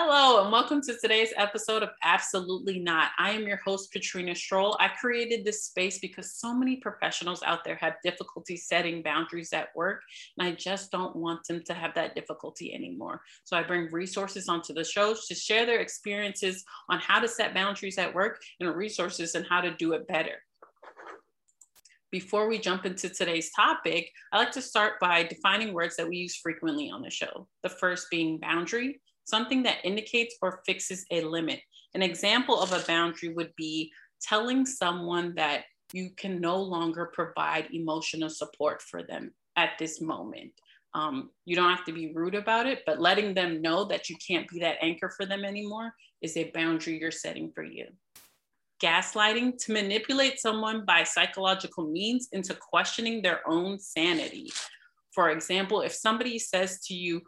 Hello, and welcome to today's episode of Absolutely Not. I am your host, Katrina Strohl. I created this space because so many professionals out there have difficulty setting boundaries at work, and I just don't want them to have that difficulty anymore. So I bring resources onto the shows to share their experiences on how to set boundaries at work and resources and how to do it better. Before we jump into today's topic, I like to start by defining words that we use frequently on the show. The first being boundary, something that indicates or fixes a limit. An example of a boundary would be telling someone that you can no longer provide emotional support for them at this moment. Um, you don't have to be rude about it, but letting them know that you can't be that anchor for them anymore is a boundary you're setting for you. Gaslighting to manipulate someone by psychological means into questioning their own sanity. For example, if somebody says to you,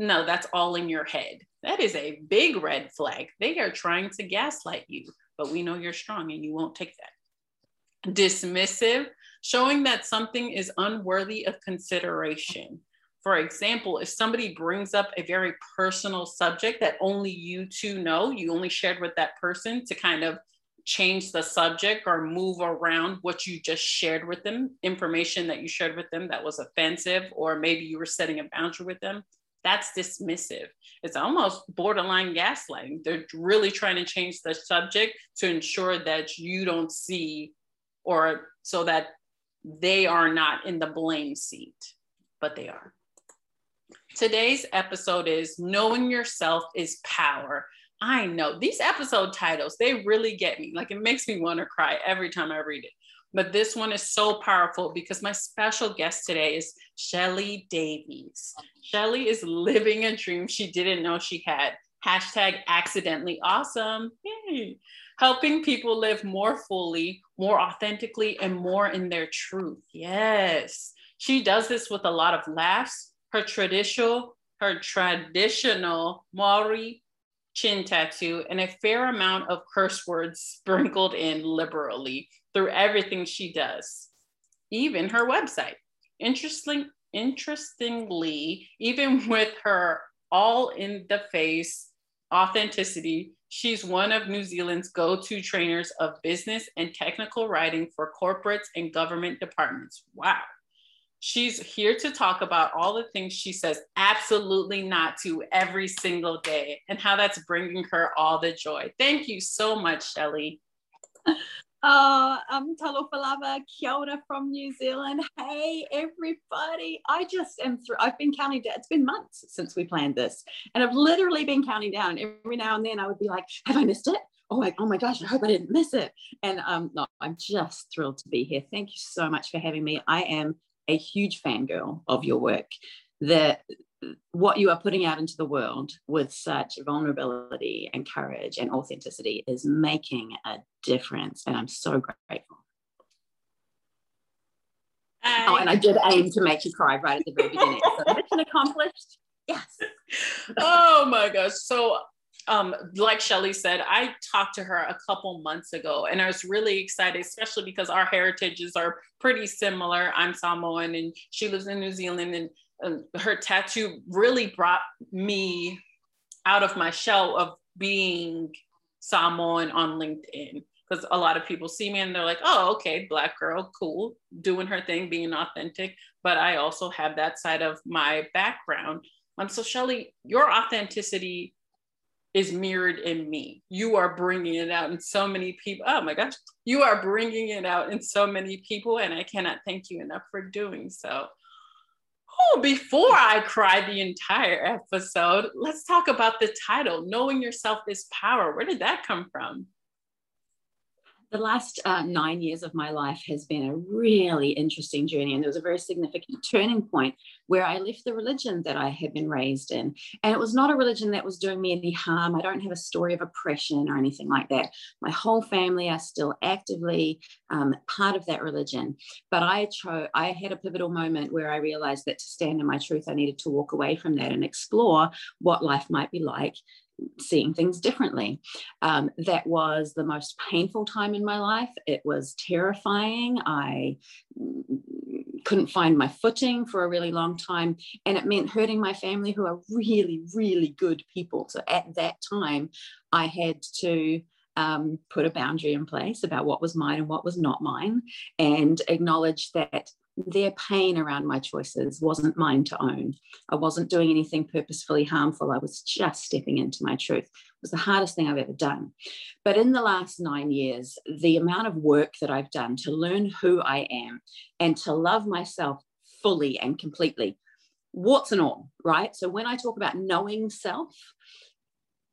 no, that's all in your head. That is a big red flag. They are trying to gaslight you, but we know you're strong and you won't take that. Dismissive, showing that something is unworthy of consideration. For example, if somebody brings up a very personal subject that only you two know, you only shared with that person to kind of change the subject or move around what you just shared with them, information that you shared with them that was offensive, or maybe you were setting a boundary with them, that's dismissive. It's almost borderline gaslighting. They're really trying to change the subject to ensure that you don't see or so that they are not in the blame seat, but they are. Today's episode is Knowing Yourself is Power. I know these episode titles, they really get me. Like it makes me want to cry every time I read it. But this one is so powerful because my special guest today is Shelly Davies. Oh. Shelly is living a dream she didn't know she had. Hashtag accidentally awesome. Yay. Helping people live more fully, more authentically, and more in their truth. Yes. She does this with a lot of laughs. Her traditional, her traditional Maori chin tattoo, and a fair amount of curse words sprinkled in liberally through everything she does, even her website. Interesting, interestingly, even with her all in the face authenticity, she's one of New Zealand's go to trainers of business and technical writing for corporates and government departments. Wow. She's here to talk about all the things she says absolutely not to every single day and how that's bringing her all the joy. Thank you so much, Shelly. Oh, I'm Talofa lava, kia ora from New Zealand. Hey, everybody. I just am through. I've been counting down. It's been months since we planned this. And I've literally been counting down. Every now and then I would be like, have I missed it? Oh my, oh my gosh, I hope I didn't miss it. And um, no, I'm just thrilled to be here. Thank you so much for having me. I am a huge fangirl of your work. The what you are putting out into the world with such vulnerability and courage and authenticity is making a difference. And I'm so grateful. I... Oh, and I did aim to make you cry right at the very beginning. So mission accomplished. Yes. oh my gosh. So um, like Shelly said, I talked to her a couple months ago and I was really excited, especially because our heritages are pretty similar. I'm Samoan and she lives in New Zealand and, her tattoo really brought me out of my shell of being Samoan on LinkedIn. Because a lot of people see me and they're like, oh, okay, black girl, cool, doing her thing, being authentic. But I also have that side of my background. Um, so, Shelly, your authenticity is mirrored in me. You are bringing it out in so many people. Oh my gosh, you are bringing it out in so many people, and I cannot thank you enough for doing so. Oh, before I cry the entire episode, let's talk about the title Knowing Yourself is Power. Where did that come from? The last uh, nine years of my life has been a really interesting journey. And there was a very significant turning point where I left the religion that I had been raised in. And it was not a religion that was doing me any harm. I don't have a story of oppression or anything like that. My whole family are still actively um, part of that religion. But I chose, I had a pivotal moment where I realized that to stand in my truth, I needed to walk away from that and explore what life might be like seeing things differently. Um, that was the most painful time in my life. It was terrifying. I couldn't find my footing for a really long time. And it meant hurting my family, who are really, really good people. So at that time, I had to um, put a boundary in place about what was mine and what was not mine, and acknowledge that their pain around my choices wasn't mine to own. I wasn't doing anything purposefully harmful. I was just stepping into my truth. It was the hardest thing I've ever done. But in the last nine years, the amount of work that I've done to learn who I am and to love myself fully and completely, warts and all, right? So when I talk about knowing self,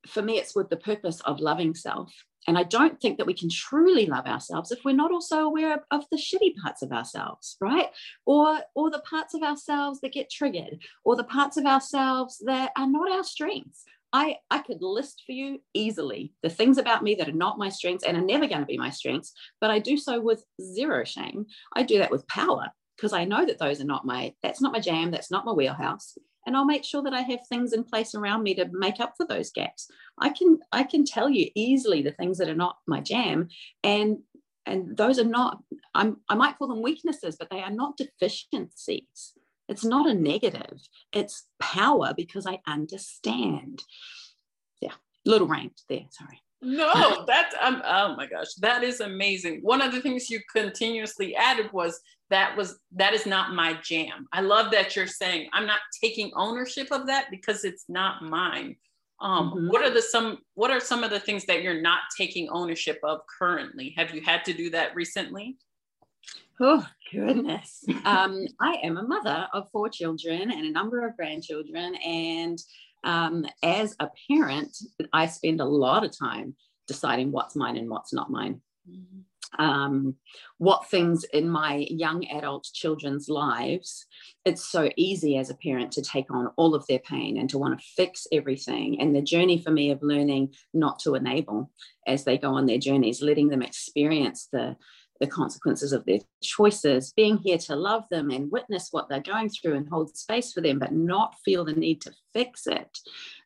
for me, it's with the purpose of loving self and I don't think that we can truly love ourselves if we're not also aware of, of, the shitty parts of ourselves, right? Or, or the parts of ourselves that get triggered, or the parts of ourselves that are not our strengths. I, I could list for you easily the things about me that are not my strengths and are never going to be my strengths, but I do so with zero shame. I do that with power because I know that those are not my, that's not my jam, that's not my wheelhouse and I'll make sure that I have things in place around me to make up for those gaps. I can I can tell you easily the things that are not my jam and and those are not I'm I might call them weaknesses but they are not deficiencies. It's not a negative. It's power because I understand. Yeah, little rant there, sorry. No, that's um, oh my gosh, that is amazing. One of the things you continuously added was that was that is not my jam. I love that you're saying I'm not taking ownership of that because it's not mine. Um, mm-hmm. What are the some What are some of the things that you're not taking ownership of currently? Have you had to do that recently? Oh goodness! um, I am a mother of four children and a number of grandchildren, and um, as a parent, I spend a lot of time deciding what's mine and what's not mine. Mm-hmm um, what things in my young adult children's lives, it's so easy as a parent to take on all of their pain and to want to fix everything. And the journey for me of learning not to enable as they go on their journeys, letting them experience the the consequences of their choices, being here to love them and witness what they're going through and hold space for them, but not feel the need to fix it.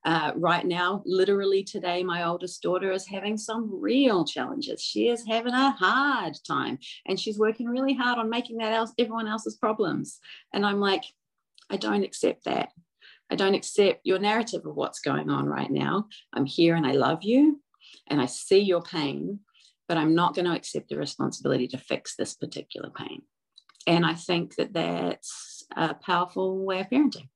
Uh, right now, literally today, my oldest daughter is having some real challenges. She is having a hard time and she's working really hard on making that else everyone else's problems. And I'm like, I don't accept that. I don't accept your narrative of what's going on right now. I'm here and I love you and I see your pain but I'm not going to accept the responsibility to fix this particular pain. And I think that that's a powerful way of parenting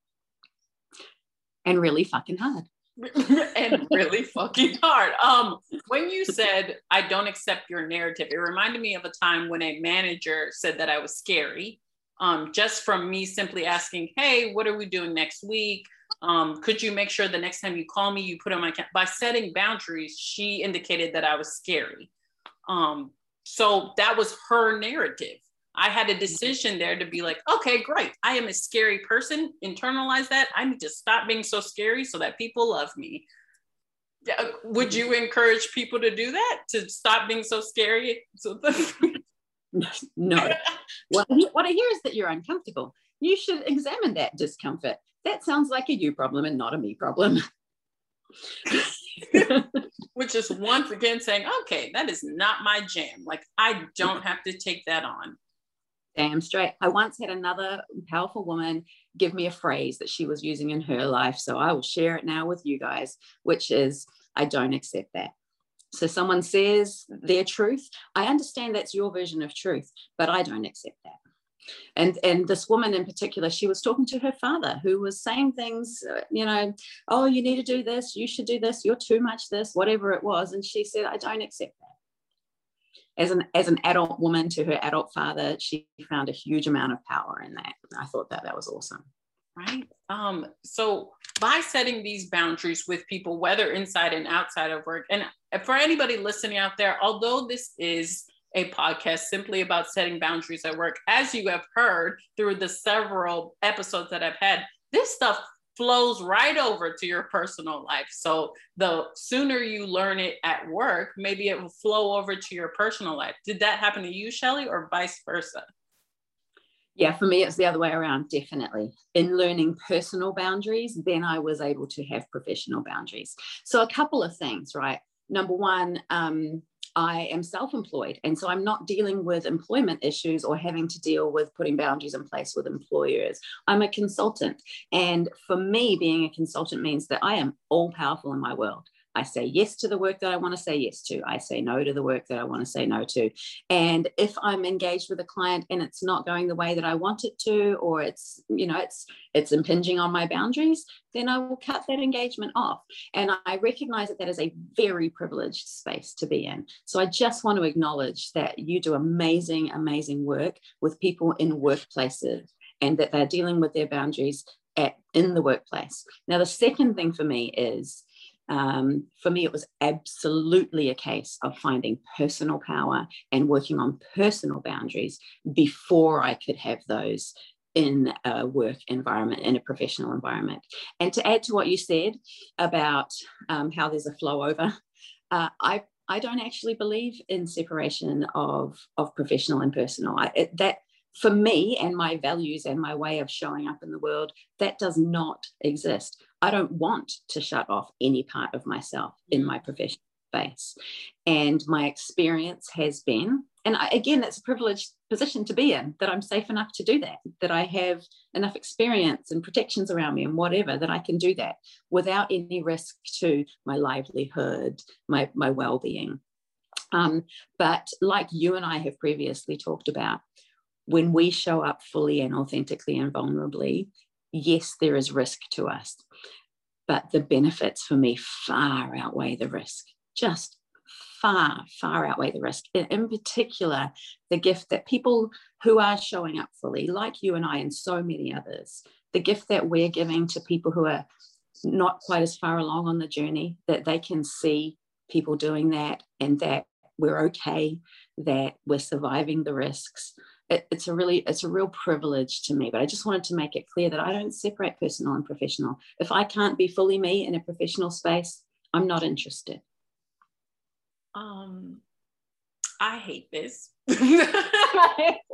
and really fucking hard. and really fucking hard. Um, when you said I don't accept your narrative, it reminded me of a time when a manager said that I was scary. Um, just from me simply asking, "Hey, what are we doing next week? Um, could you make sure the next time you call me, you put on my by setting boundaries?" She indicated that I was scary. Um, so that was her narrative. I had a mm-hmm. decision there to be like, okay, great. I am a scary person. Internalize that. I need to stop being so scary so that people love me. Would you mm-hmm. encourage people to do that? To stop being so scary? So no. what, what I hear is that you're uncomfortable. You should examine that discomfort. That sounds like a you problem and not a me problem. Which is once again saying, okay, that is not my jam. Like, I don't have to take that on. Damn straight. I once had another powerful woman give me a phrase that she was using in her life. So I will share it now with you guys, which is, I don't accept that. So someone says their truth. I understand that's your version of truth, but I don't accept that and and this woman in particular she was talking to her father who was saying things uh, you know oh you need to do this you should do this you're too much this whatever it was. And she said i don't accept that. As an as an adult woman to her adult father she found a huge amount of power in that. I thought that that was awesome. Right. Um so by setting these boundaries with people whether inside and outside of work and for anybody listening out there although this is a podcast simply about setting boundaries at work. As you have heard through the several episodes that I've had, this stuff flows right over to your personal life. So the sooner you learn it at work, maybe it will flow over to your personal life. Did that happen to you, Shelly, or vice versa? Yeah, for me, it's the other way around, definitely. In learning personal boundaries, then I was able to have professional boundaries. So, a couple of things, right? Number one, um, I am self employed. And so I'm not dealing with employment issues or having to deal with putting boundaries in place with employers. I'm a consultant. And for me, being a consultant means that I am all powerful in my world. I say yes to the work that I want to say yes to. I say no to the work that I want to say no to. And if I'm engaged with a client and it's not going the way that I want it to, or it's, you know, it's it's impinging on my boundaries, then I will cut that engagement off. And I recognize that that is a very privileged space to be in. So I just want to acknowledge that you do amazing, amazing work with people in workplaces and that they're dealing with their boundaries at, in the workplace. Now, the second thing for me is um, for me, it was absolutely a case of finding personal power and working on personal boundaries before I could have those in a work environment, in a professional environment. And to add to what you said about um, how there's a flow over, uh, I I don't actually believe in separation of of professional and personal. I, it, that for me and my values and my way of showing up in the world, that does not exist. I don't want to shut off any part of myself in mm. my professional space. And my experience has been, and I, again, it's a privileged position to be in that I'm safe enough to do that, that I have enough experience and protections around me and whatever that I can do that without any risk to my livelihood, my, my well being. Um, but like you and I have previously talked about, when we show up fully and authentically and vulnerably, yes, there is risk to us, but the benefits for me far outweigh the risk, just far, far outweigh the risk. In particular, the gift that people who are showing up fully, like you and I, and so many others, the gift that we're giving to people who are not quite as far along on the journey, that they can see people doing that and that we're okay, that we're surviving the risks, it, it's a really it's a real privilege to me but i just wanted to make it clear that i don't separate personal and professional. If i can't be fully me in a professional space i'm not interested. Um i hate this.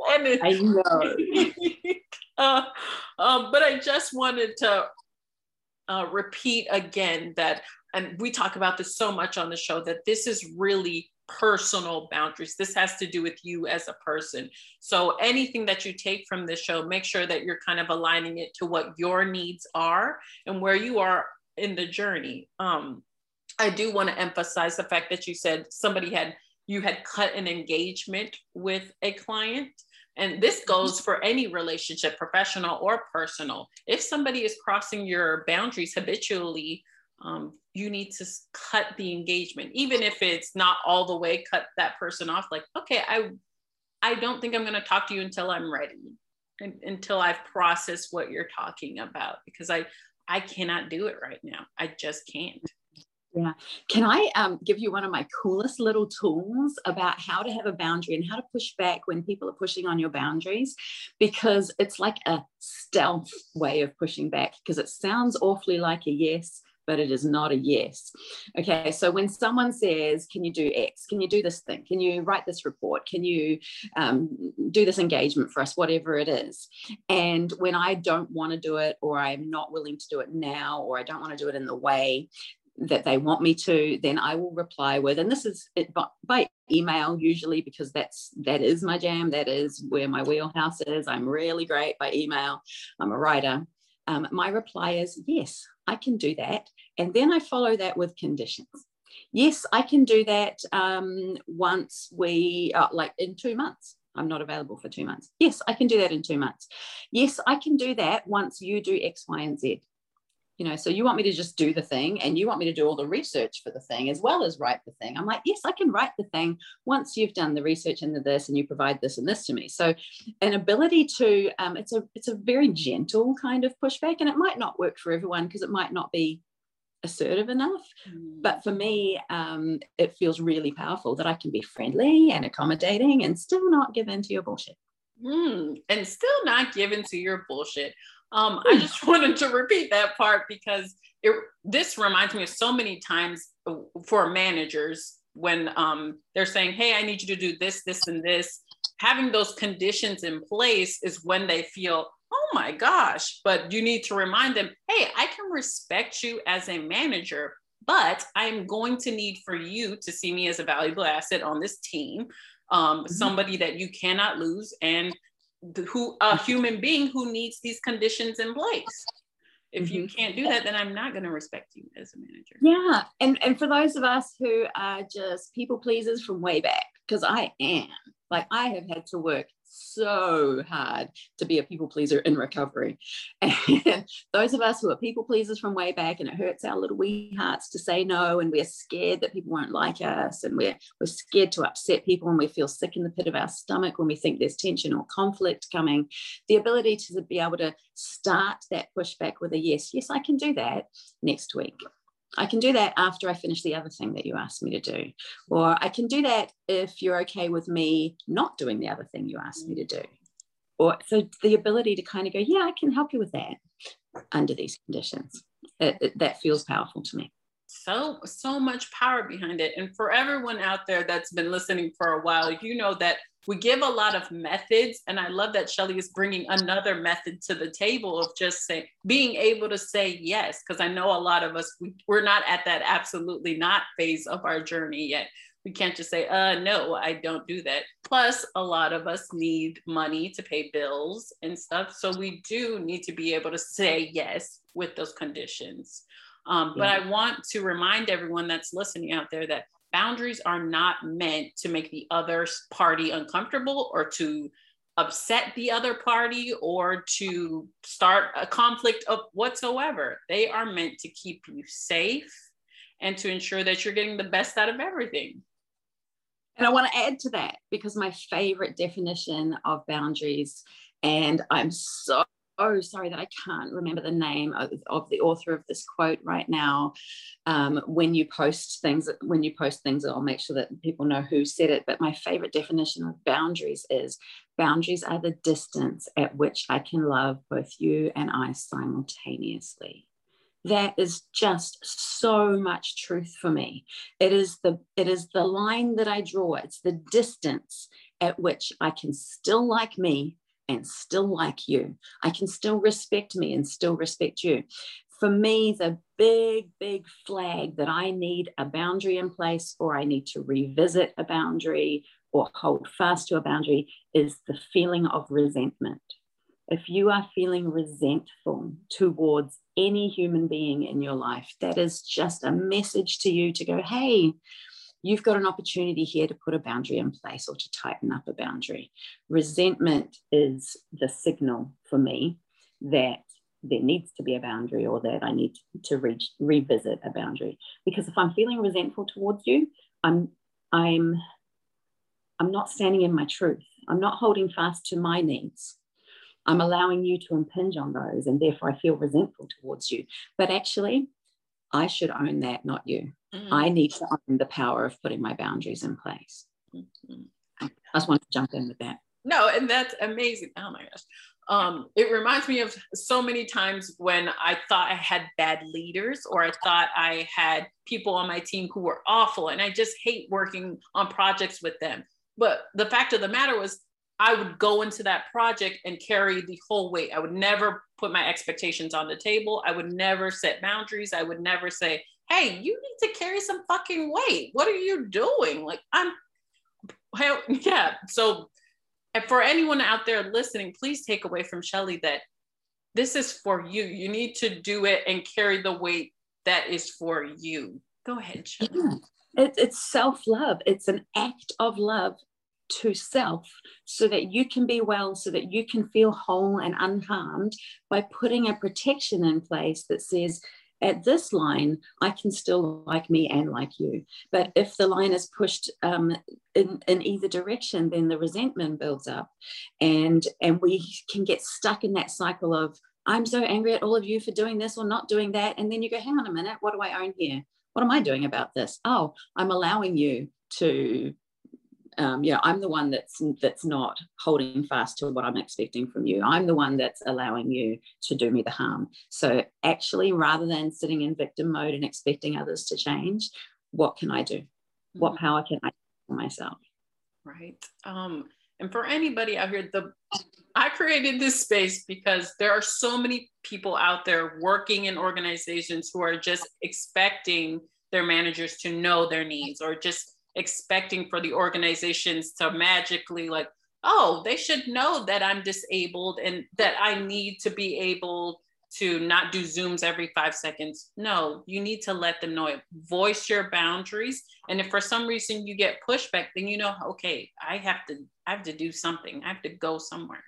I know. uh, uh, but I just wanted to uh, repeat again that, and we talk about this so much on the show, that this is really personal boundaries. This has to do with you as a person. So anything that you take from this show, make sure that you're kind of aligning it to what your needs are and where you are in the journey. Um, I do want to emphasize the fact that you said somebody had you had cut an engagement with a client. And this goes for any relationship, professional or personal. If somebody is crossing your boundaries habitually, um, you need to cut the engagement even if it's not all the way cut that person off like okay i i don't think i'm going to talk to you until i'm ready until i've processed what you're talking about because i i cannot do it right now i just can't yeah. Can I um, give you one of my coolest little tools about how to have a boundary and how to push back when people are pushing on your boundaries? Because it's like a stealth way of pushing back because it sounds awfully like a yes, but it is not a yes. Okay, so when someone says, Can you do X? Can you do this thing? Can you write this report? Can you um, do this engagement for us? Whatever it is. And when I don't want to do it, or I'm not willing to do it now, or I don't want to do it in the way that they want me to then i will reply with and this is it by, email usually because that's that is my jam that is where my wheelhouse is i'm really great by email i'm a writer um, my reply is yes I can do that. And then I follow that with conditions. Yes, I can do that um, once we, uh, like in two months. I'm not available for two months. Yes, I can do that in two months. Yes, I can do that once you do X, Y, and Z you know so you want me to just do the thing and you want me to do all the research for the thing as well as write the thing. I'm like yes i can write the thing once you've done the research into this and you provide this and this to me. So an ability to um, it's a it's a very gentle kind of pushback and it might not work for everyone because it might not be assertive enough mm. but for me um, it feels really powerful that i can be friendly and accommodating and still not give in to your bullshit. Mm, and still not give in to your bullshit um, I just wanted to repeat that part because it, this reminds me of so many times for managers when um, they're saying, Hey, I need you to do this, this, and this. Having those conditions in place is when they feel, Oh my gosh. But you need to remind them, Hey, I can respect you as a manager, but I'm going to need for you to see me as a valuable asset on this team, um, mm-hmm. somebody that you cannot lose, and who a human being who needs these conditions in place. If mm-hmm. you can't do that, then I'm not going to respect you as a manager. Yeah, and and for those of us who are just people pleasers from way back, because I am, like I have had to work so hard to be a people pleaser in recovery. And those of us who are people pleasers from way back, and it hurts our little wee hearts to say no, and we're scared that people won't like us, and we're, we're scared to upset people, and we feel sick in the pit of our stomach when we think there's tension or conflict coming. The ability to be able to start that pushback with a yes, yes, I can do that next week. I can do that after I finish the other thing that you asked me to do. Or I can do that if you're okay with me not doing the other thing you asked me to do. Or so the ability to kind of go, yeah, I can help you with that under these conditions. It, it, that feels powerful to me so so much power behind it. And for everyone out there that's been listening for a while you know that we give a lot of methods. And i love that shelly is bringing another method to the table of just saying being able to say yes because i know a lot of us we, we're not at that absolutely not phase of our journey yet. We can't just say uh no i don't do that. Plus a lot of us need money to pay bills and stuff. So we do need to be able to say yes with those conditions um, but I want to remind everyone that's listening out there that boundaries are not meant to make the other party uncomfortable or to upset the other party or to start a conflict of whatsoever. They are meant to keep you safe and to ensure that you're getting the best out of everything. And I want to add to that because my favorite definition of boundaries, and I'm so oh sorry that i can't remember the name of, of the author of this quote right now. Um, when you post things when you post things i'll make sure that people know who said it but my favorite definition of boundaries is boundaries are the distance at which i can love both you and i simultaneously. That is just so much truth for me. It is the it is the line that i draw. It's the distance at which i can still like me and still like you. I can still respect me and still respect you. For me, the big, big flag that I need a boundary in place or I need to revisit a boundary or hold fast to a boundary is the feeling of resentment. If you are feeling resentful towards any human being in your life, that is just a message to you to go, hey, you've got an opportunity here to put a boundary in place or to tighten up a boundary. Resentment is the signal for me that there needs to be a boundary or that I need to reach, revisit a boundary. Because if I'm feeling resentful towards you, I'm I'm I'm not standing in my truth. I'm not holding fast to my needs. I'm allowing you to impinge on those, and therefore I feel resentful towards you. But actually, I should own that, not you. Mm-hmm. I need to own the power of putting my boundaries in place. Mm-hmm. I just want to jump in with that. No, and that's amazing. Oh my gosh. Um, it reminds me of so many times when I thought I had bad leaders or I thought I had people on my team who were awful and I just hate working on projects with them. But the fact of the matter was, I would go into that project and carry the whole weight. I would never put my expectations on the table. I would never set boundaries. I would never say, hey, you need to carry some fucking weight. What are you doing? Like, I'm, hell, yeah. So, for anyone out there listening, please take away from Shelly that this is for you. You need to do it and carry the weight that is for you. Go ahead, Shelly. Yeah. It, it's self love, it's an act of love to self so that you can be well, so that you can feel whole and unharmed by putting a protection in place that says, at this line, I can still like me and like you. But if the line is pushed um, in, in either direction, then the resentment builds up. And, and we can get stuck in that cycle of, I'm so angry at all of you for doing this or not doing that. And then you go, hang on a minute, what do I own here? What am I doing about this? Oh, I'm allowing you to um, you know, I'm the one that's that's not holding fast to what I'm expecting from you. I'm the one that's allowing you to do me the harm. So actually, rather than sitting in victim mode and expecting others to change, what can I do? Mm-hmm. What power can I for myself? Right. Um, And for anybody out here, the I created this space because there are so many people out there working in organizations who are just expecting their managers to know their needs or just expecting for the organizations to magically like oh they should know that i'm disabled and that i need to be able to not do zooms every five seconds. No you need to let them know it. Voice your boundaries. And if for some reason you get pushback then you know okay i have to i have to do something. I have to go somewhere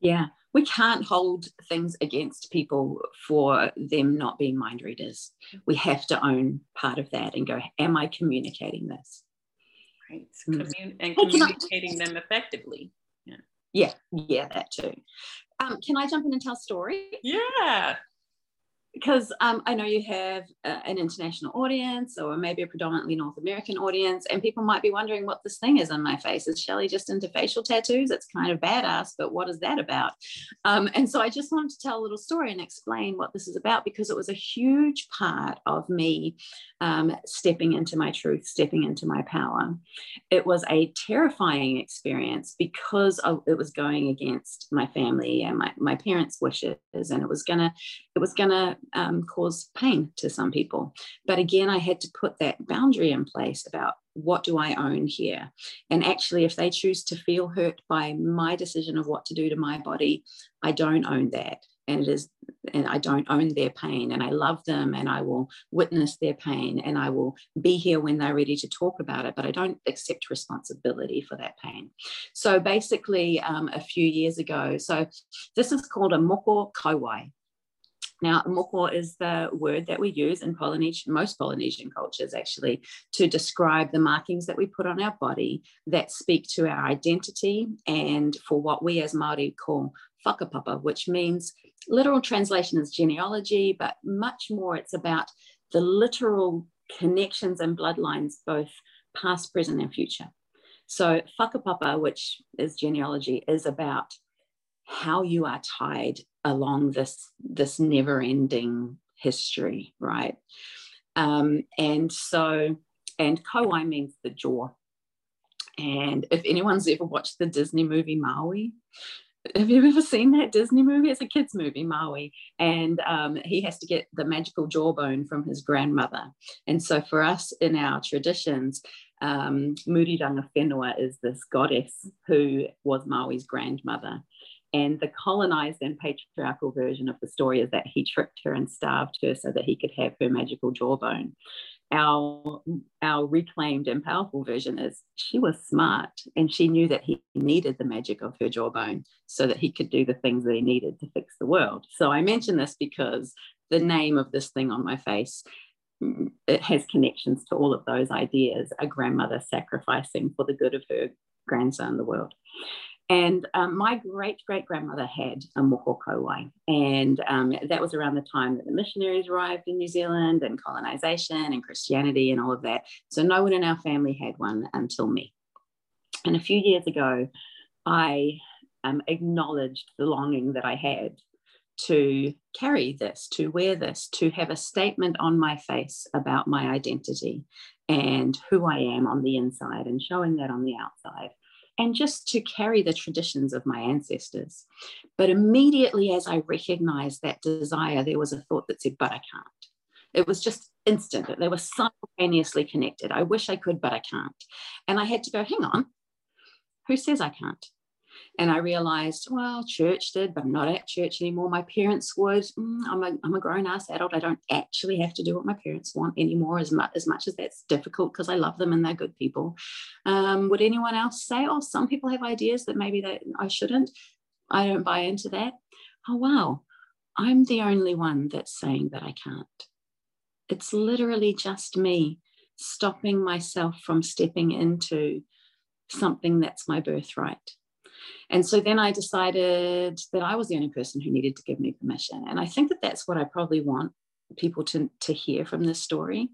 yeah, we can't hold things against people for them not being mind readers. We have to own part of that and go, Am I communicating this? Right. Commun- and communicating them effectively. Yeah. Yeah, yeah, that too. Um, can I jump in and tell a story? Yeah because um, I know you have uh, an international audience or maybe a predominantly North American audience, and people might be wondering what this thing is on my face. Is Shelly just into facial tattoos? It's kind of badass, but what is that about? Um, and so I just wanted to tell a little story and explain what this is about because it was a huge part of me um, stepping into my truth, stepping into my power. It was a terrifying experience because of, it was going against my family and my, my parents' wishes, and it was gonna it was gonna um, cause pain to some people. But again, I had to put that boundary in place about what do I own here? And actually, if they choose to feel hurt by my decision of what to do to my body, I don't own that. And it is, and I don't own their pain. And I love them and I will witness their pain and I will be here when they're ready to talk about it, but I don't accept responsibility for that pain. So basically, um, a few years ago, so this is called a moko kauae. Now, moko is the word that we use in Polynesian, most Polynesian cultures actually, to describe the markings that we put on our body that speak to our identity and for what we as Māori call whakapapa, which means literal translation is genealogy, but much more it's about the literal connections and bloodlines, both past, present, and future. So whakapapa, which is genealogy, is about how you are tied along this this never ending history right um, and so and kauae means the jaw and if anyone's ever watched the disney movie maui have you ever seen that Disney movie? It's a kids' movie, Maui, and um, he has to get the magical jawbone from his grandmother. And so, for us in our traditions, um, Murirangawhenua is this goddess who was Maui's grandmother. And the colonized and patriarchal version of the story is that he tricked her and starved her so that he could have her magical jawbone. Our, our reclaimed and powerful version is she was smart and she knew that he needed the magic of her jawbone so that he could do the things that he needed to fix the world. So I mention this because the name of this thing on my face it has connections to all of those ideas a grandmother sacrificing for the good of her grandson the world and um, my great great grandmother had a moko kauae. And um, that was around the time that the missionaries arrived in New Zealand and colonization and Christianity and all of that. So no one in our family had one until me. And a few years ago, I um, acknowledged the longing that I had to carry this, to wear this, to have a statement on my face about my identity and who I am on the inside and showing that on the outside and just to carry the traditions of my ancestors. But immediately as I recognized that desire, there was a thought that said, but I can't. It was just instant. that They were simultaneously connected. I wish I could, but I can't. And I had to go, hang on, who says I can't? And I realized, well, church did, but I'm not at church anymore. My parents would. Mm, I'm a, I'm a grown ass adult. I don't actually have to do what my parents want anymore, as much as, much as that's difficult because I love them and they're good people. Um, would anyone else say, oh, some people have ideas that maybe that I shouldn't? I don't buy into that. Oh, wow. I'm the only one that's saying that I can't. It's literally just me stopping myself from stepping into something that's my birthright. And so then I decided that I was the only person who needed to give me permission. And I think that that's what I probably want people to, to hear from this story.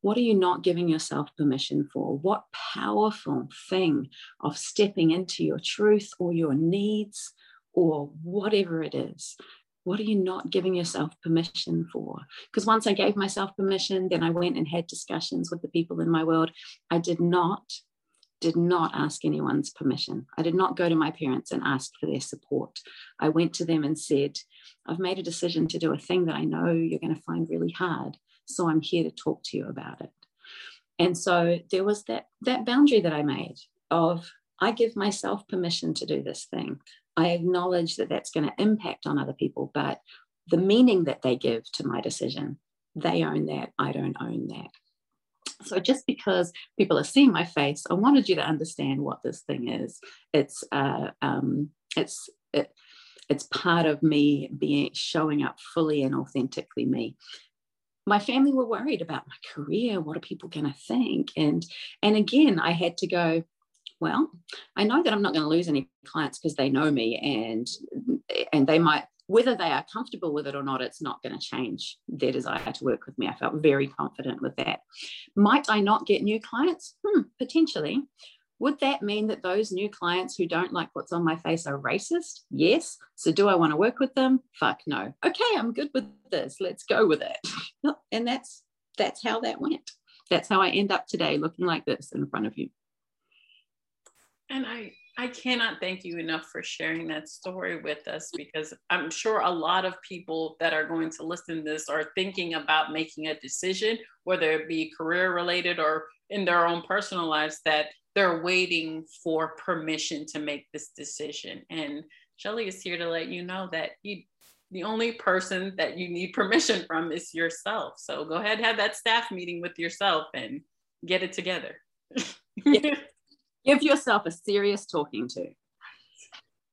What are you not giving yourself permission for? What powerful thing of stepping into your truth or your needs or whatever it is? What are you not giving yourself permission for? Because once I gave myself permission, then I went and had discussions with the people in my world. I did not did not ask anyone's permission. I did not go to my parents and ask for their support. I went to them and said, I've made a decision to do a thing that I know you're going to find really hard. So I'm here to talk to you about it. And so there was that, that boundary that I made of I give myself permission to do this thing. I acknowledge that that's going to impact on other people, but the meaning that they give to my decision, they own that. I don't own that. So just because people are seeing my face, I wanted you to understand what this thing is. It's uh, um, it's it, it's part of me being showing up fully and authentically me my family were worried about my career what are people going to think and and again i had to go well i know that i'm not going to lose any clients because they know me and and they might whether they are comfortable with it or not it's not going to change their desire to work with me i felt very confident with that might i not get new clients hmm, potentially would that mean that those new clients who don't like what's on my face are racist? Yes. So do I want to work with them? Fuck no. Okay, I'm good with this. Let's go with it. and that's that's how that went. That's how I end up today looking like this in front of you. And I I cannot thank you enough for sharing that story with us because I'm sure a lot of people that are going to listen to this are thinking about making a decision, whether it be career related or in their own personal lives, that they're waiting for permission to make this decision. And Shelly is here to let you know that you the only person that you need permission from is yourself. So go ahead, have that staff meeting with yourself and get it together. Give yourself a serious talking to.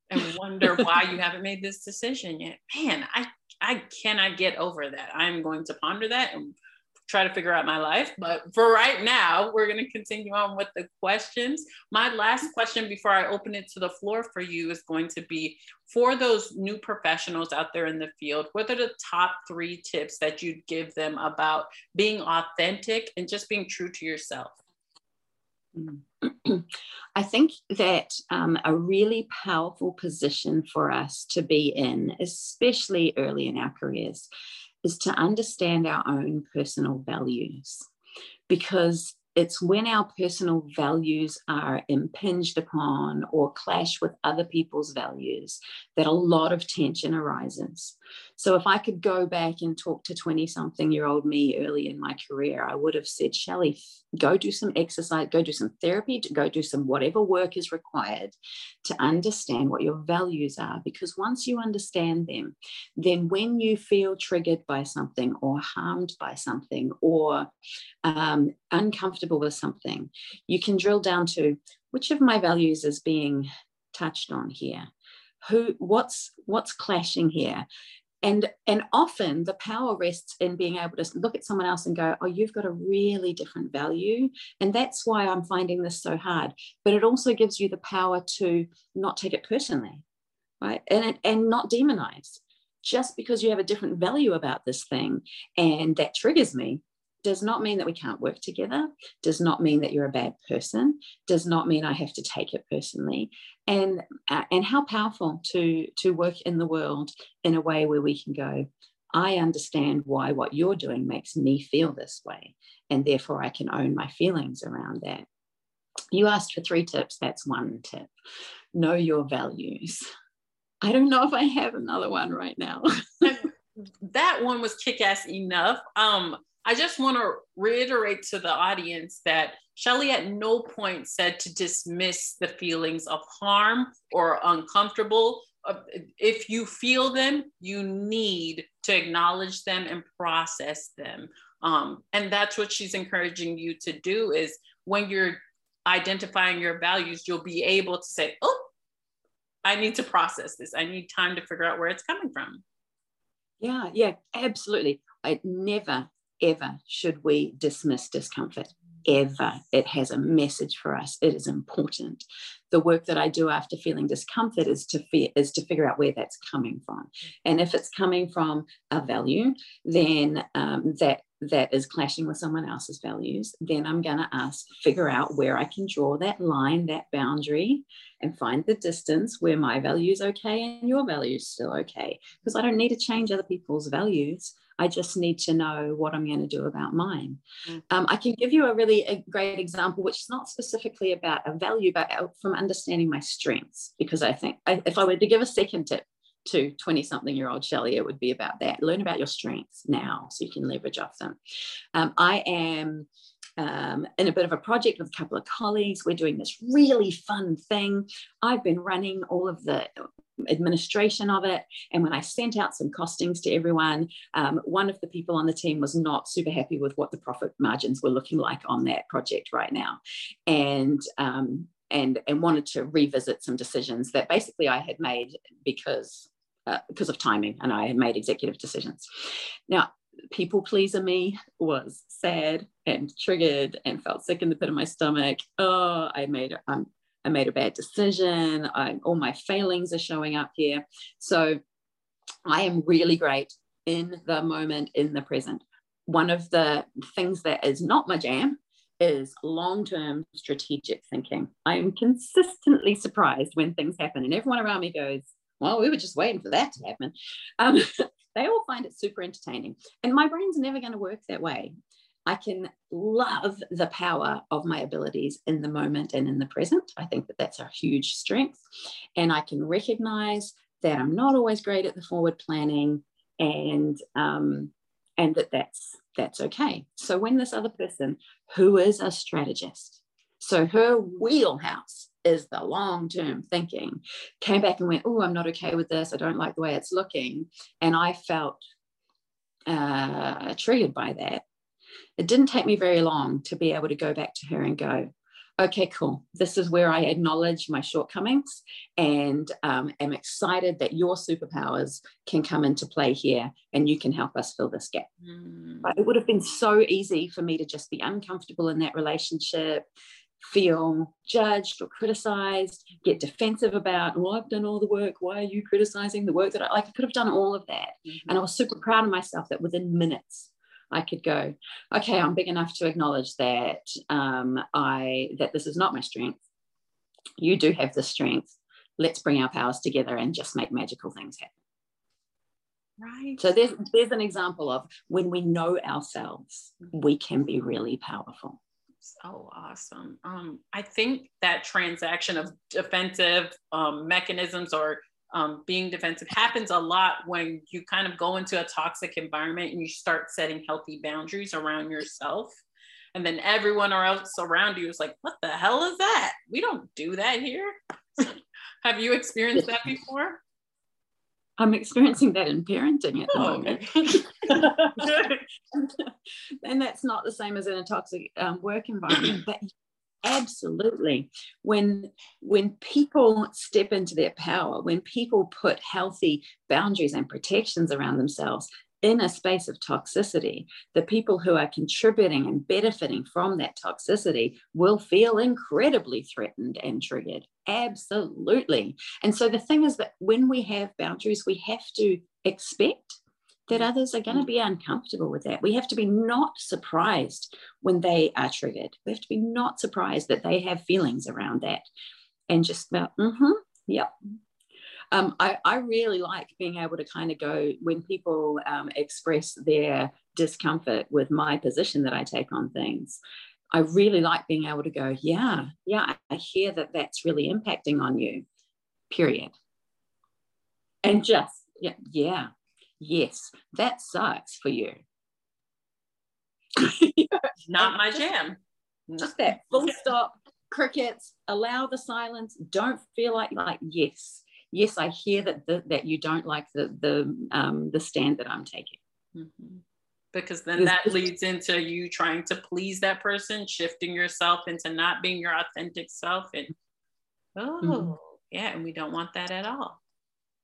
And wonder why you haven't made this decision yet. Man, I I cannot get over that. I'm going to ponder that and try to figure out my life. But for right now, we're going to continue on with the questions. My last question before I open it to the floor for you is going to be for those new professionals out there in the field, what are the top three tips that you'd give them about being authentic and just being true to yourself? I think that um, a really powerful position for us to be in, especially early in our careers, is to understand our own personal values because it's when our personal values are impinged upon or clash with other people's values that a lot of tension arises. So, if I could go back and talk to 20 something year old me early in my career, I would have said, Shelly, go do some exercise, go do some therapy, go do some whatever work is required to understand what your values are. Because once you understand them, then when you feel triggered by something or harmed by something or um, uncomfortable with something, you can drill down to which of my values is being touched on here who what's what's clashing here and and often the power rests in being able to look at someone else and go oh you've got a really different value. And that's why i'm finding this so hard. But it also gives you the power to not take it personally right? And and not demonize. Just because you have a different value about this thing and that triggers me does not mean that we can't work together, does not mean that you're a bad person, does not mean I have to take it personally. And, uh, and how powerful to, to work in the world in a way where we can go, I understand why what you're doing makes me feel this way. And therefore, I can own my feelings around that. You asked for three tips. That's one tip. Know your values. I don't know if I have another one right now. that one was kick ass enough. Um, I just want to reiterate to the audience that Shelly at no point said to dismiss the feelings of harm or uncomfortable. Uh, if you feel them, you need to acknowledge them and process them. Um, and that's what she's encouraging you to do is when you're identifying your values, you'll be able to say, oh, I need to process this. I need time to figure out where it's coming from. Yeah, yeah, absolutely. I never, ever should we dismiss discomfort. Ever. It has a message for us. It is important. The work that I do after feeling discomfort is to fe- is to figure out where that's coming from. And if it's coming from a value, then um, that that is clashing with someone else's values, then I'm going to ask, figure out where I can draw that line, that boundary, and find the distance where my value's okay and your value's still okay. Because I don't need to change other people's values. I just need to know what I'm going to do about mine. Mm. Um, I can give you a really a great example, which is not specifically about a value, but from understanding my strengths. Because I think I, if I were to give a second tip to 20 something year old Shelly, it would be about that. Learn about your strengths now so you can leverage off them. Um, I am um, in a bit of a project with a couple of colleagues. We're doing this really fun thing. I've been running all of the administration of it. And when I sent out some costings to everyone, um, one of the people on the team was not super happy with what the profit margins were looking like on that project right now. And um, and and wanted to revisit some decisions that basically I had made because uh, because of timing and I had made executive decisions. Now people pleaser me was sad and triggered and felt sick in the pit of my stomach. Oh, I made um, I made a bad decision. I, all my failings are showing up here. So I am really great in the moment, in the present. One of the things that is not my jam is long term strategic thinking. I am consistently surprised when things happen, and everyone around me goes, Well, we were just waiting for that to happen. Um, they all find it super entertaining. And my brain's never going to work that way. I can love the power of my abilities in the moment and in the present. I think that that's a huge strength. And I can recognize that I'm not always great at the forward planning and um, and that that's that's okay. So when this other person who is a strategist, so her wheelhouse is the long term thinking, came back and went, Oh, I'm not okay with this. I don't like the way it's looking. And I felt uh, triggered by that. It didn't take me very long to be able to go back to her and go, okay, cool. This is where I acknowledge my shortcomings and um, am excited that your superpowers can come into play here and you can help us fill this gap. Mm. But it would have been so easy for me to just be uncomfortable in that relationship, feel judged or criticized, get defensive about, well, I've done all the work. Why are you criticizing the work that I like? I could have done all of that. Mm-hmm. And I was super proud of myself that within minutes I could go, okay, I'm big enough to acknowledge that um, I that this is not my strength. You do have the strength. Let's bring our powers together and just make magical things happen. Right. So there's there's an example of when we know ourselves, we can be really powerful. So awesome. Um, I think that transaction of defensive um, mechanisms or um, being defensive happens a lot when you kind of go into a toxic environment and you start setting healthy boundaries around yourself. And then everyone else around you is like, what the hell is that? We don't do that here. Have you experienced that before? I'm experiencing that in parenting at the oh, moment. Okay. and that's not the same as in a toxic um, work environment, but absolutely when when people step into their power when people put healthy boundaries and protections around themselves in a space of toxicity, the people who are contributing and benefiting from that toxicity will feel incredibly threatened and triggered. Absolutely. And so the thing is that when we have boundaries, we have to expect that others are going to be uncomfortable with that. We have to be not surprised when they are triggered. We have to be not surprised that they have feelings around that and just about, mm-hmm, yep. Um, I, I, really like being able to kind of go when people um, express their discomfort with my position that I take on things. I really like being able to go, yeah, yeah, I hear that that's really impacting on you, period. And just, yeah, yeah, yes, that sucks for you. Not my jam. Just that full stop, crickets, allow the silence. Don't feel like, like, yes, yes, I hear that the, that you don't like the, the, um, the stand that I'm taking. Mm-hmm. Because then that leads into you trying to please that person, shifting yourself into not being your authentic self. And oh, mm-hmm. yeah, and we don't want that at all.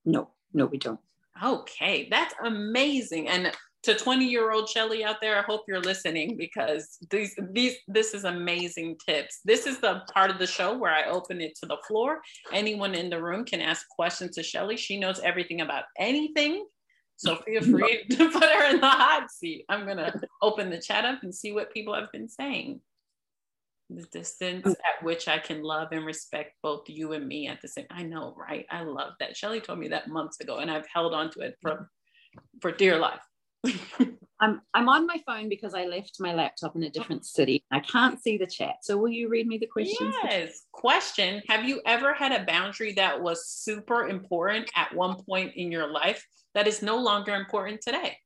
No, no, we don't. Okay, that's amazing. And to 20 year old Shelly out there, I hope you're listening because these these this is amazing tips. This is the part of the show where I open it to the floor. Anyone in the room can ask questions to Shelly. She knows everything about anything. So feel free to put her in the hot seat. I'm gonna open the chat up and see what people have been saying the distance mm. at which I can love and respect both you and me at the same. I know, right? I love that. Shelly told me that months ago, and I've held on to it for for dear life. I'm I'm on my phone because I left my laptop in a different city. I can't see the chat. So will you read me the questions? Yes. Question Have you ever had a boundary that was super important at one point in your life that is no longer important today?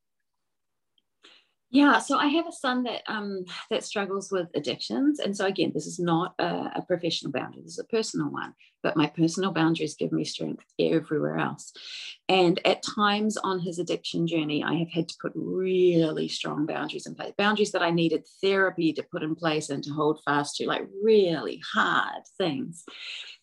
Yeah, so I have a son that um, that struggles with addictions, and so again, this is not a, a, professional boundary; this is a personal one. But my personal boundaries give me strength everywhere else. And at times on his addiction journey, I have had to put really strong boundaries in place, boundaries that I needed therapy to put in place and to hold fast to, like really hard things.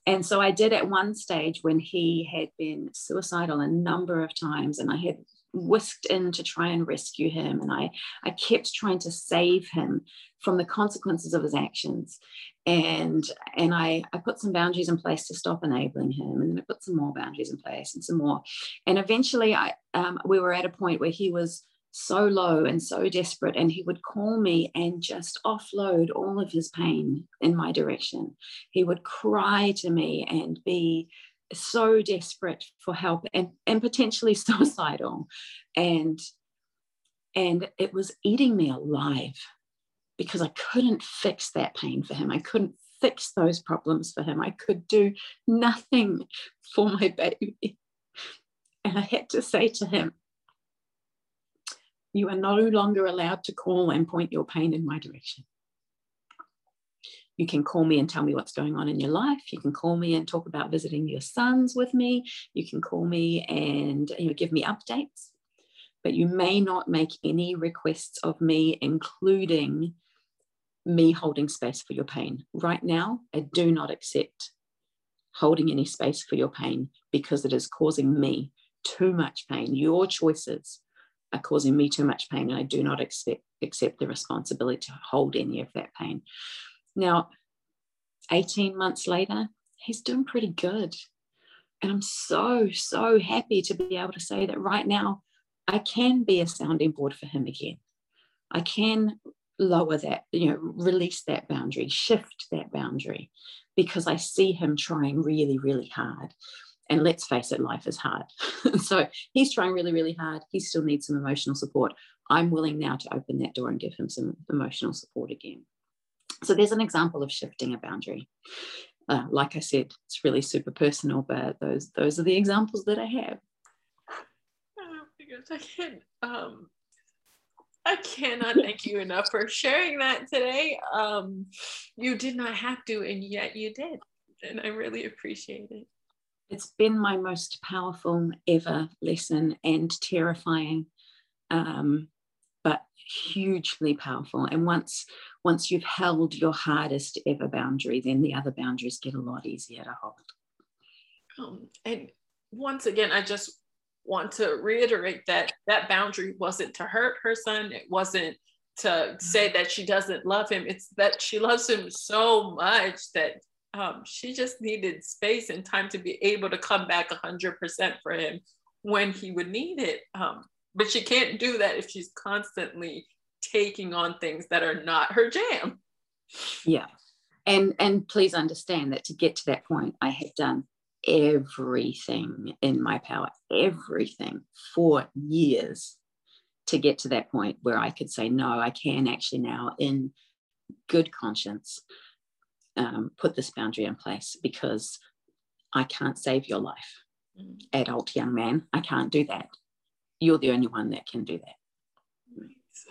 And so I did at one stage when he had been suicidal a number of times, and I had whisked in to try and rescue him and I, I kept trying to save him from the consequences of his actions. And and I, I put some boundaries in place to stop enabling him and then I put some more boundaries in place and some more. And eventually I um, we were at a point where he was so low and so desperate and he would call me and just offload all of his pain in my direction. He would cry to me and be so desperate for help and, and potentially suicidal. And and it was eating me alive because i couldn't fix that pain for him i couldn't fix those problems for him i could do nothing for my baby and i had to say to him you are no longer allowed to call and point your pain in my direction you can call me and tell me what's going on in your life. You can call me and talk about visiting your sons with me. You can call me and you know, give me updates. But you may not make any requests of me, including me holding space for your pain. Right now, I do not accept holding any space for your pain because it is causing me too much pain. Your choices are causing me too much pain, and I do not accept, accept the responsibility to hold any of that pain. Now, 18 months later, he's doing pretty good. And I'm so, so happy to be able to say that right now, I can be a sounding board for him again. I can lower that, you know, release that boundary, shift that boundary, because I see him trying really, really hard. And let's face it, life is hard. so he's trying really, really hard. He still needs some emotional support. I'm willing now to open that door and give him some emotional support again. So there's an example of shifting a boundary. Uh, like I said, it's really super personal, but those those are the examples that I have. Oh, because I can't um I cannot thank you enough for sharing that today. Um, you did not have to, and yet you did. And I really appreciate it. It's been my most powerful ever lesson and terrifying, um, but hugely powerful. And once once you've held your hardest ever boundary, then the other boundaries get a lot easier to hold. Um, and once again, I just want to reiterate that that boundary wasn't to hurt her son. It wasn't to say that she doesn't love him. It's that she loves him so much that um, she just needed space and time to be able to come back 100% for him when he would need it. Um, but she can't do that if she's constantly taking on things that are not her jam. Yeah. And and please understand that to get to that point, I had done everything in my power, everything for years to get to that point where I could say, no, I can actually now, in good conscience, um, put this boundary in place because I can't save your life. Mm. Adult young man, I can't do that. You're the only one that can do that.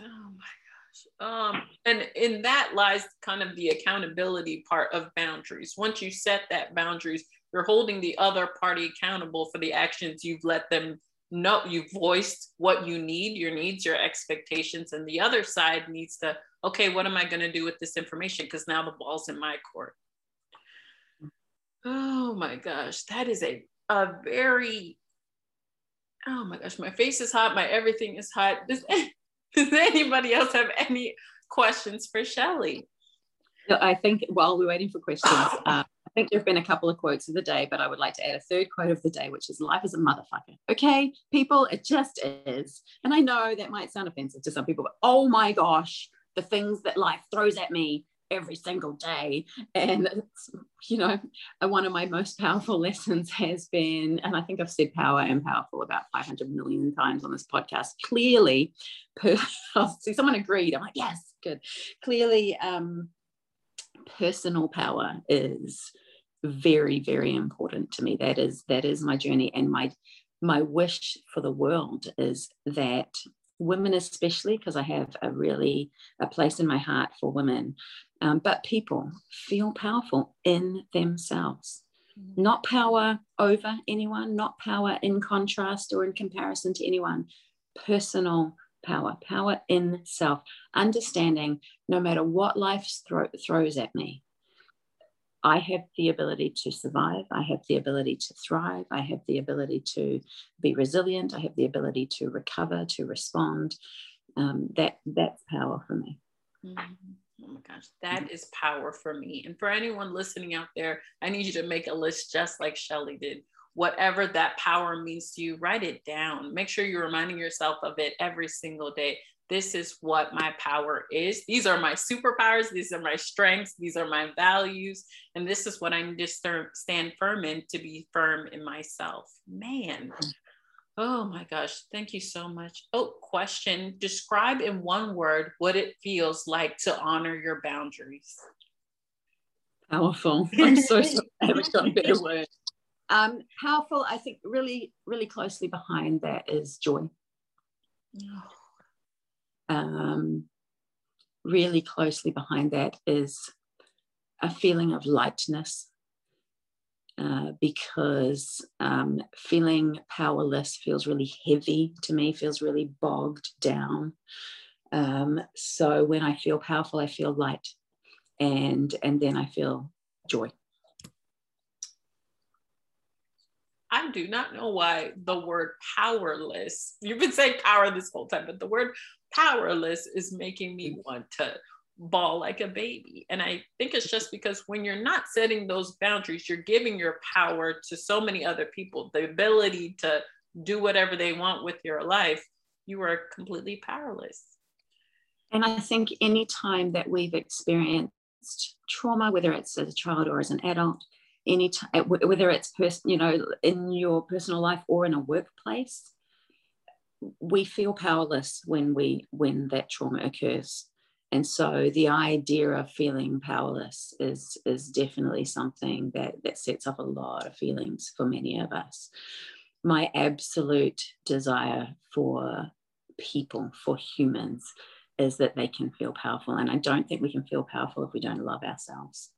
Oh my gosh. Um, and in that lies kind of the accountability part of boundaries. Once you set that boundaries, you're holding the other party accountable for the actions you've let them know. You've voiced what you need, your needs, your expectations, and the other side needs to, okay, what am I going to do with this information? Because now the ball's in my court. Oh my gosh, that is a a very oh my gosh, my face is hot, my everything is hot. This Does anybody else have any questions for Shelly? I think while we're waiting for questions, uh, think there have been a couple of quotes of the day, but I would like to add a third quote of the day, which is life is a motherfucker. Okay, people, it just is. And I know that might sound offensive to some people, but oh my gosh, the things that life throws at me every single day. And you know, one of my most powerful lessons has been, and I think I've said power and powerful about 500 million times on this podcast. Clearly, per, see, someone agreed. I'm like, yes, good. Clearly, um, personal power is very, very important to me. That is that is my journey, and my my wish for the world is that women especially because i have a really a place in my heart for women um, but people feel powerful in themselves mm-hmm. not power over anyone not power in contrast or in comparison to anyone personal power power in self understanding no matter what life thro- throws at me I have the ability to survive. I have the ability to thrive. I have the ability to be resilient. I have the ability to recover, to respond. Um, that that's power for me. Mm-hmm. Oh my gosh, that is power for me. And for anyone listening out there, I need you to make a list just like Shelly did. Whatever that power means to you, write it down. Make sure you're reminding yourself of it every single day this is what my power is. These are my superpowers. These are my strengths. These are my values. And this is what I need to stand firm in to be firm in myself. Man. Oh my gosh. Thank you so much. Oh, question. Describe in one word what it feels like to honor your boundaries. Powerful. I'm so sorry. I haven't got a better word. Um, powerful, I think really, really closely behind that is joy. Oh um, really closely behind that is a feeling of lightness uh, because um, feeling powerless feels really heavy to me, feels really bogged down. Um, so when I feel powerful, I feel light, and and then I feel joy. I do not know why the word powerless, you've been saying power this whole time, but the word powerless is making me mm. want to bawl like a baby. And I think it's just because when you're not setting those boundaries, you're giving your power to so many other people, the ability to do whatever they want with your life, you are completely powerless. And I think any time that we've experienced trauma, whether it's as a child or as an adult, any time, whether it's pers- you know in your personal life or in a workplace, we feel powerless when we when that trauma occurs. And so the idea of feeling powerless is is definitely something that that sets up a lot of feelings for many of us. My absolute desire for people for humans is that they can feel powerful. And i don't think we can feel powerful if we don't love ourselves.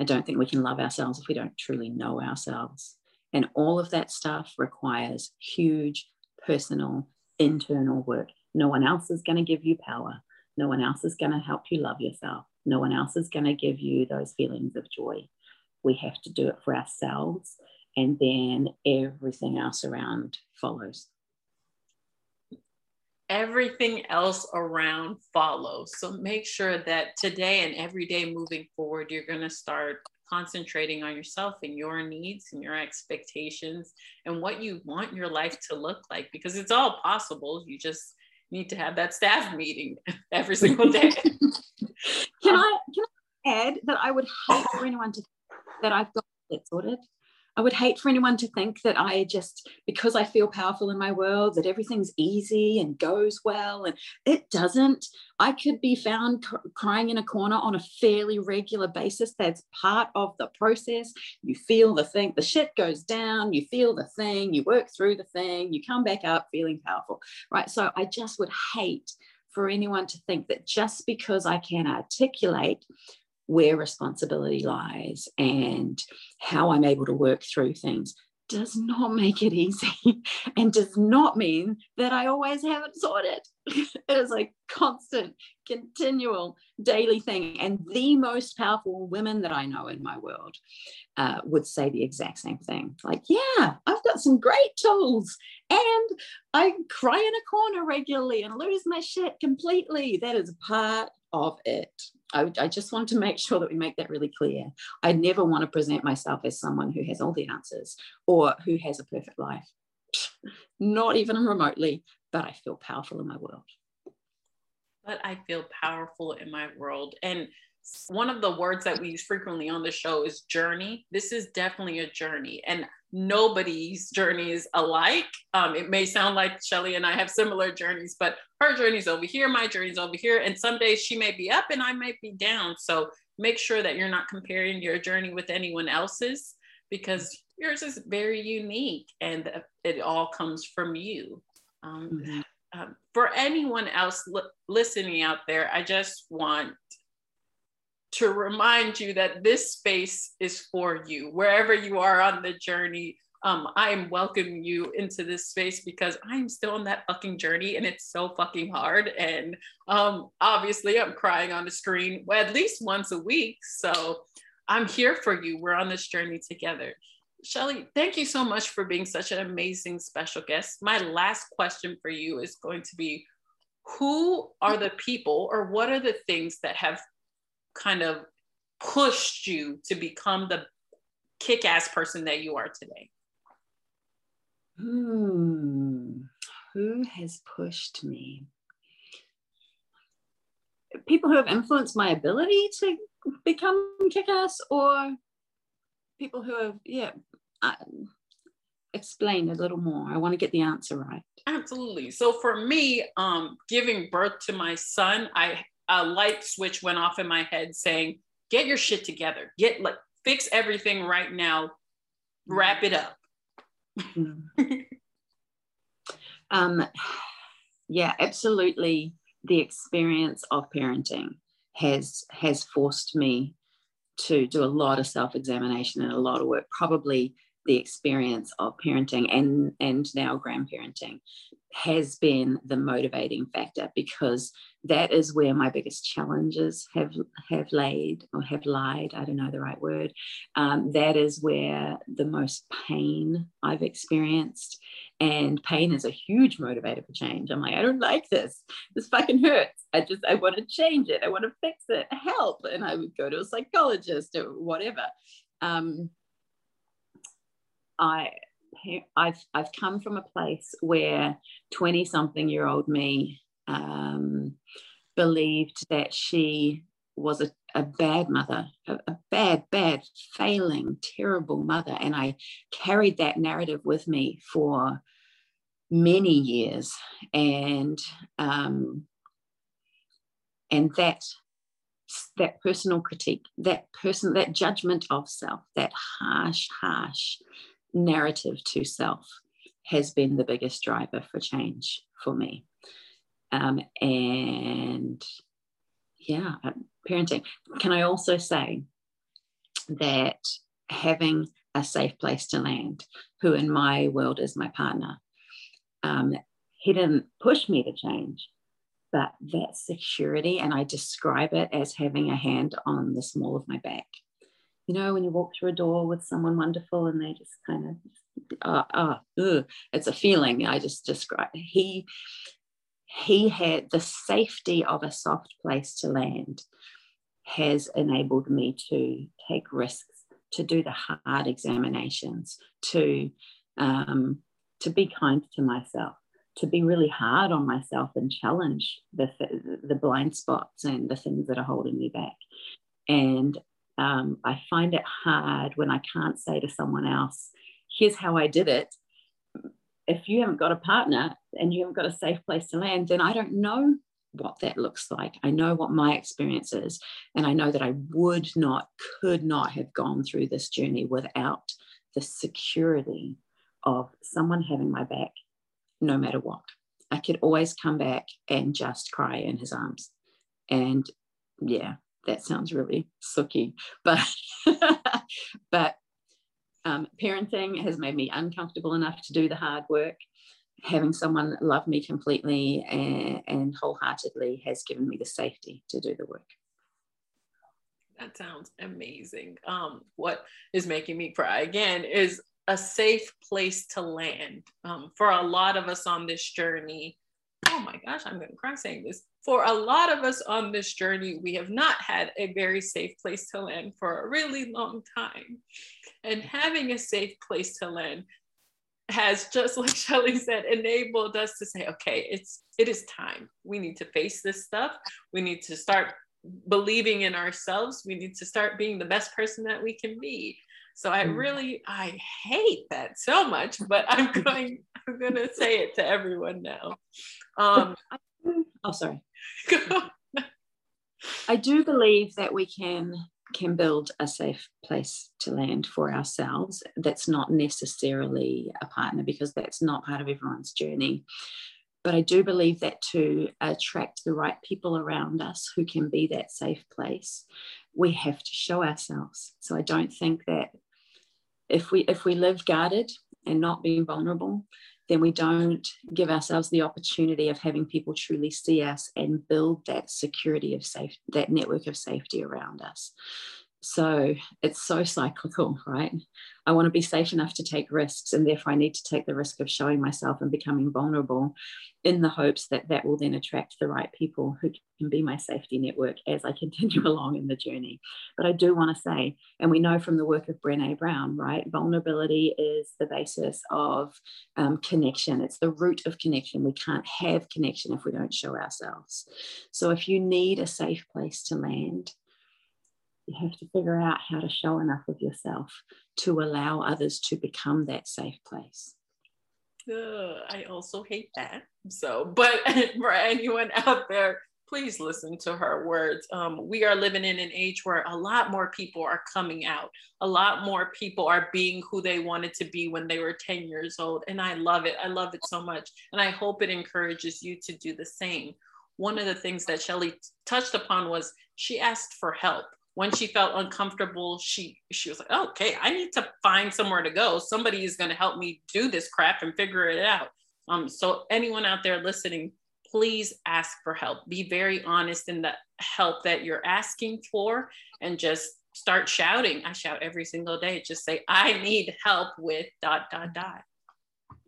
I don't think we can love ourselves if we don't truly know ourselves. And all of that stuff requires huge personal, internal work. No one else is going to give you power. No one else is going to help you love yourself. No one else is going to give you those feelings of joy. We have to do it for ourselves, and then everything else around follows. Everything else around follows. So make sure that today and every day moving forward, you're going to start concentrating on yourself and your needs and your expectations and what you want your life to look like because it's all possible. You just need to have that staff meeting every single day. can um, I can I add that I would hate for anyone to that I've got it sorted. I would hate for anyone to think that I just, because I feel powerful in my world, that everything's easy and goes well. And it doesn't. I could be found cr- crying in a corner on a fairly regular basis. That's part of the process. You feel the thing, the shit goes down, you feel the thing, you work through the thing, you come back up feeling powerful, right? So I just would hate for anyone to think that just because I can articulate where responsibility lies and how I'm able to work through things does not make it easy and does not mean that I always have it sorted. it is a constant, continual, daily thing. And the most powerful women that I know in my world uh, would say the exact same thing. Like, yeah, I've got some great tools and I cry in a corner regularly and lose my shit completely. That is part of it. I, I, just want to make sure that we make that really clear. I never want to present myself as someone who has all the answers or who has a perfect life. Not even remotely, but I feel powerful in my world. But I feel powerful in my world. And one of the words that we use frequently on the show is journey. This is definitely a journey, and nobody's journey is alike. Um, it may sound like Shelly and I have similar journeys, but her journey's over here, my journey's over here, and some days she may be up and I might be down. So make sure that you're not comparing your journey with anyone else's because yours is very unique and it all comes from you. Um, mm-hmm. um, for anyone else li- listening out there, I just want to remind you that this space is for you. Wherever you are on the journey, um, I am welcoming you into this space because I'm still on that fucking journey and it's so fucking hard. And um, obviously, I'm crying on the screen at least once a week. So I'm here for you. We're on this journey together. Shelly, thank you so much for being such an amazing special guest. My last question for you is going to be Who are the people or what are the things that have kind of pushed you to become the kick ass person that you are today? Hmm. Who has pushed me? People who have influenced my ability to become kick ass or people who have, yeah, uh, explain a little more. I want to get the answer right. Absolutely. So for me, um, giving birth to my son, I a light switch went off in my head saying, "Get your shit together. Get like fix everything right now. Wrap it up." um, yeah, absolutely. The experience of parenting has has forced me to do a lot of self examination and a lot of work. Probably the experience of parenting and and now grandparenting has been the motivating factor because that is where my biggest challenges have have laid or have lied i don't know the right word. Um, that is where the most pain i've experienced. And pain is a huge motivator for change. I'm like i don't like this. This fucking hurts. I just i want to change it. I want to fix it. Help. And i would go to a psychologist or whatever. Um, i I've I've come from a place where 20 something year old me um, believed that she was a, a bad mother, a, a, bad, bad, failing, terrible mother. And I carried that narrative with me for many years. And um, and that that personal critique, that person, that judgment of self, that harsh, harsh narrative to self has been the biggest driver for change for me. Um, and yeah, uh, parenting. Can I also say that having a safe place to land, who in my world is my partner, um, he didn't push me to change, but that security, and I describe it as having a hand on the small of my back you know, when you walk through a door with someone wonderful and they just kind of, ah, it's a feeling. I just describe. He he had the safety of a soft place to land has enabled me to take risks, to do the hard examinations, to um, to be kind to myself, to be really hard on myself and challenge the the blind spots and the things that are holding me back. And um, I find it hard when I can't say to someone else, here's how I did it. If you haven't got a partner and you haven't got a safe place to land, then I don't know what that looks like. I know what my experience is. And I know that I would not, could not have gone through this journey without the security of someone having my back no matter what. I could always come back and just cry in his arms. And yeah, that sounds really sucky, but but um, parenting has made me uncomfortable enough to do the hard work. Having someone love me completely and, and wholeheartedly has given me the safety to do the work. That sounds amazing. Um, what is making me cry again is a safe place to land. Um, for a lot of us on this journey, oh my gosh, I'm going to cry saying this. For a lot of us on this journey, we have not had a very safe place to land for a really long time. And having a safe place to land has just like Shelly said, enabled us to say, okay, it's it is time. We need to face this stuff. We need to start believing in ourselves, we need to start being the best person that we can be. So I mm. really I hate that so much, but I'm going I'm to say it to everyone now. Um, oh, sorry. I do believe that we can can build a safe place to land for ourselves. That's not necessarily a partner because that's not part of everyone's journey. But I do believe that to attract the right people around us who can be that safe place, we have to show ourselves. So I don't think that if we if we live guarded and not being vulnerable, then we don't give ourselves the opportunity of having people truly see us and build that security of safe, that network of safety around us. So it's so cyclical, right? I want to be safe enough to take risks, and therefore I need to take the risk of showing myself and becoming vulnerable in the hopes that that will then attract the right people who can be my safety network as I continue along in the journey. But I do want to say, and we know from the work of Brene Brown, right? Vulnerability is the basis of um, connection, it's the root of connection. We can't have connection if we don't show ourselves. So if you need a safe place to land, you have to figure out how to show enough of yourself to allow others to become that safe place. I also hate that. So, but for anyone out there, please listen to her words. Um, we are living in an age where a lot more people are coming out. A lot more people are being who they wanted to be when they were 10 years old. And I love it. I love it so much. And I hope it encourages you to do the same. One of the things that Shelly touched upon was she asked for help when she felt uncomfortable, she she was like, okay, I need to find somewhere to go. Somebody is going to help me do this crap and figure it out. Um, so anyone out there listening, please ask for help. Be very honest in the help that you're asking for, and just start shouting. I shout every single day. Just say, I need help with dot dot dot.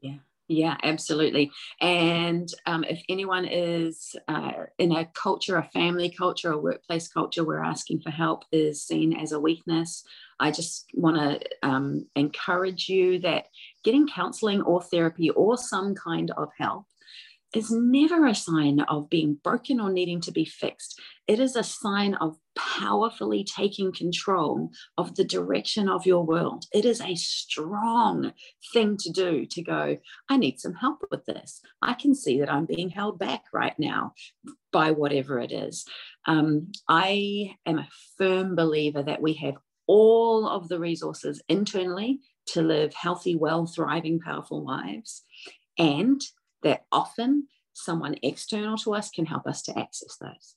Yeah. Yeah, absolutely. And um, if anyone is uh, in a culture, a family culture, a workplace culture where asking for help is seen as a weakness, I just want to um, encourage you that getting counseling or therapy or some kind of help is never a sign of being broken or needing to be fixed. It is a sign of powerfully taking control of the direction of your world. It is a strong thing to do to go, I need some help with this. I can see that I'm being held back right now by whatever it is. Um, I am a firm believer that we have all of the resources internally to live healthy, well, thriving, powerful lives. And that often someone external to us can help us to access those.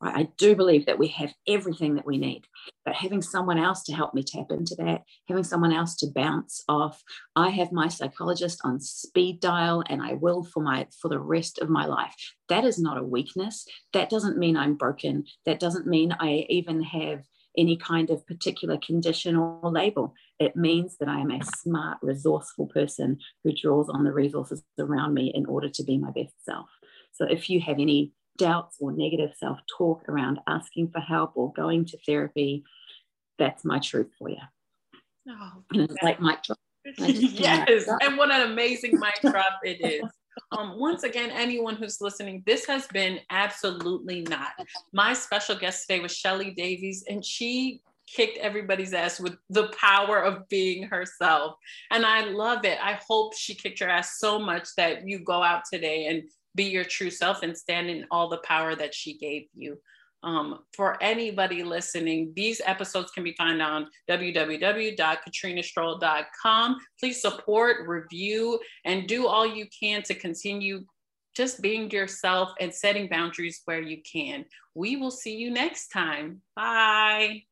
Right? I do believe that we have everything that we need, but having someone else to help me tap into that, having someone else to bounce off. I have my psychologist on speed dial, and I will for my for the rest of my life. That is not a weakness. That doesn't mean I'm broken. That doesn't mean I even have any kind of particular condition or label. It means that I am a smart, resourceful person who draws on the resources around me in order to be my best self. So if you have any doubts or negative self talk around asking for help or going to therapy, that's my truth for you. Oh, and it's like mic drop. yes, and what an amazing mic drop it is. Um, once again, anyone who's listening, this has been absolutely not. My special guest today was Shelly Davies, and she kicked everybody's ass with the power of being herself. And I love it. I hope she kicked your ass so much that you go out today and be your true self and stand in all the power that she gave you. Um, for anybody listening, these episodes can be found on www.katrinastrohl.com. Please support, review, and do all you can to continue just being yourself and setting boundaries where you can. We will see you next time. Bye.